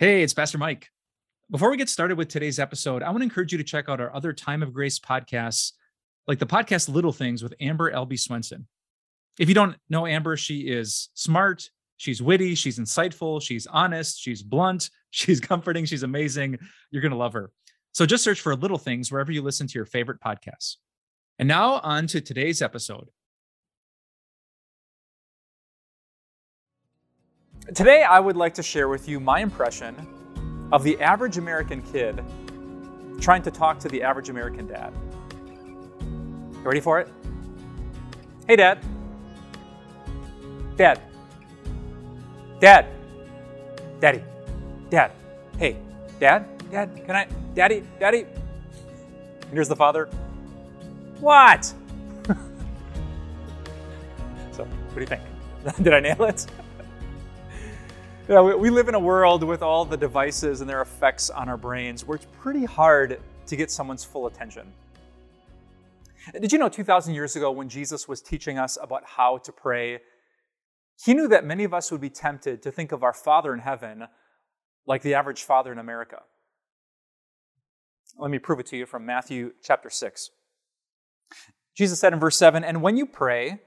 Hey, it's Pastor Mike. Before we get started with today's episode, I want to encourage you to check out our other Time of Grace podcasts, like the podcast Little Things with Amber Albee Swenson. If you don't know Amber, she is smart, she's witty, she's insightful, she's honest, she's blunt, she's comforting, she's amazing. You're going to love her. So just search for Little Things wherever you listen to your favorite podcasts. And now on to today's episode. Today, I would like to share with you my impression of the average American kid trying to talk to the average American dad. You ready for it? Hey, Dad. Dad. Dad. Daddy. Dad. Hey, Dad. Dad. Can I? Daddy. Daddy. And here's the father. What? so, what do you think? Did I nail it? Yeah, we, we live in a world with all the devices and their effects on our brains where it's pretty hard to get someone's full attention. Did you know 2,000 years ago when Jesus was teaching us about how to pray, he knew that many of us would be tempted to think of our Father in heaven like the average father in America. Let me prove it to you from Matthew chapter 6. Jesus said in verse 7 And when you pray,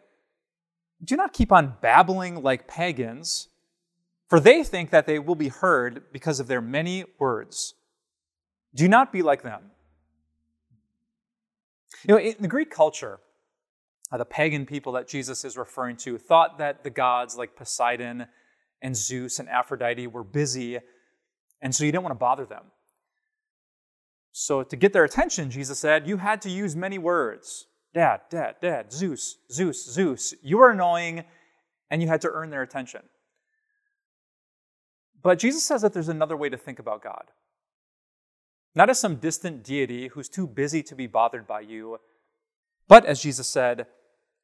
do not keep on babbling like pagans for they think that they will be heard because of their many words. Do not be like them. You know, in the Greek culture, uh, the pagan people that Jesus is referring to thought that the gods like Poseidon and Zeus and Aphrodite were busy, and so you didn't want to bother them. So, to get their attention, Jesus said, you had to use many words Dad, Dad, Dad, Zeus, Zeus, Zeus. You were annoying, and you had to earn their attention. But Jesus says that there's another way to think about God. Not as some distant deity who's too busy to be bothered by you, but as Jesus said,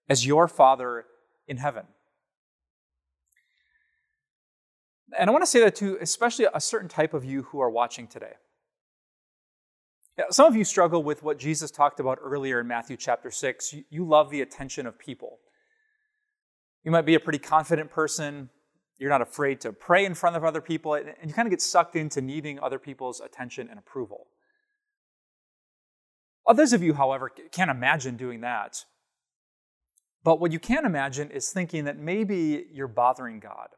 as your Father in heaven. And I want to say that to especially a certain type of you who are watching today. Some of you struggle with what Jesus talked about earlier in Matthew chapter 6. You love the attention of people. You might be a pretty confident person, you're not afraid to pray in front of other people, and you kind of get sucked into needing other people's attention and approval. Others of you, however, can't imagine doing that. But what you can imagine is thinking that maybe you're bothering God.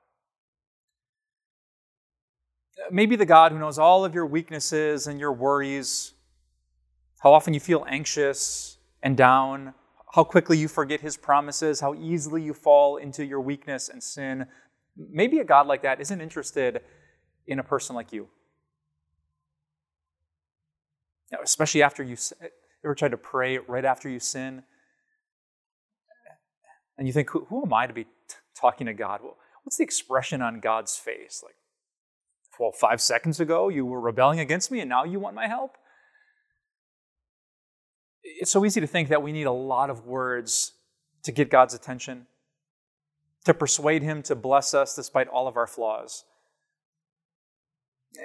Uh, maybe the God who knows all of your weaknesses and your worries, how often you feel anxious and down, how quickly you forget his promises, how easily you fall into your weakness and sin, maybe a God like that isn't interested in a person like you. Now, especially after you ever tried to pray right after you sin, and you think, who, who am I to be t- talking to God? Well, what's the expression on God's face? Like, well, five seconds ago you were rebelling against me, and now you want my help? It's so easy to think that we need a lot of words to get God's attention to persuade Him to bless us despite all of our flaws.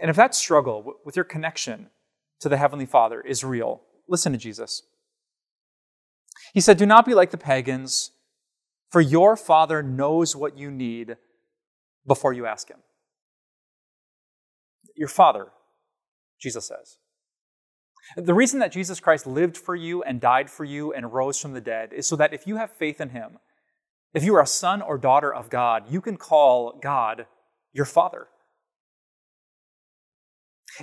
And if that struggle with your connection to the Heavenly Father is real, listen to Jesus. He said, Do not be like the pagans, for your Father knows what you need before you ask Him. Your Father, Jesus says. The reason that Jesus Christ lived for you and died for you and rose from the dead is so that if you have faith in Him, if you are a son or daughter of God, you can call God your father.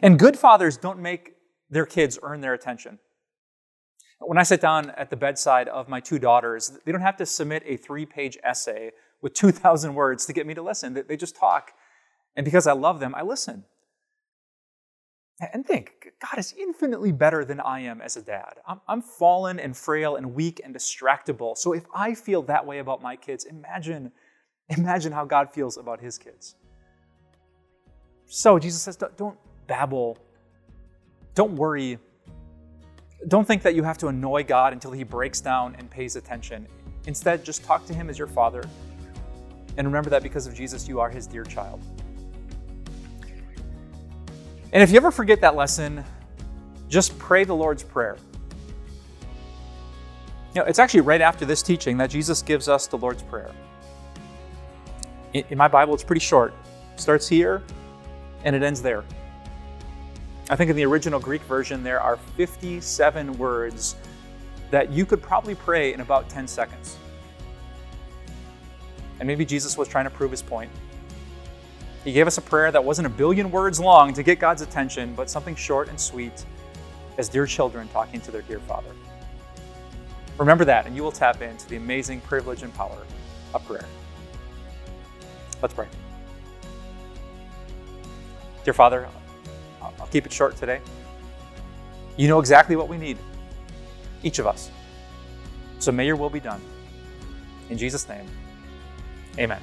And good fathers don't make their kids earn their attention. When I sit down at the bedside of my two daughters, they don't have to submit a three page essay with 2,000 words to get me to listen. They just talk. And because I love them, I listen. And think, God is infinitely better than I am as a dad. I'm, I'm, fallen and frail and weak and distractible. So if I feel that way about my kids, imagine, imagine how God feels about his kids. So Jesus says, don't babble. Don't worry. Don't think that you have to annoy God until he breaks down and pays attention. Instead, just talk to him as your father. And remember that because of Jesus, you are his dear child. And if you ever forget that lesson, just pray the Lord's Prayer. You know, it's actually right after this teaching that Jesus gives us the Lord's Prayer. In, my Bible, it's pretty short. It starts here And it ends there. I think in the original Greek version, there are 57 words that you could probably pray in about 10 seconds. And maybe Jesus was trying to prove his point. He gave us a prayer that wasn't a billion words long to get God's attention, but something short and sweet as dear children talking to their dear Father. Remember that, and you will tap into the amazing privilege and power of prayer. Let's pray. Dear Father, I'll keep it short today. You know exactly what we need, each of us. So may your will be done. In Jesus' name, amen.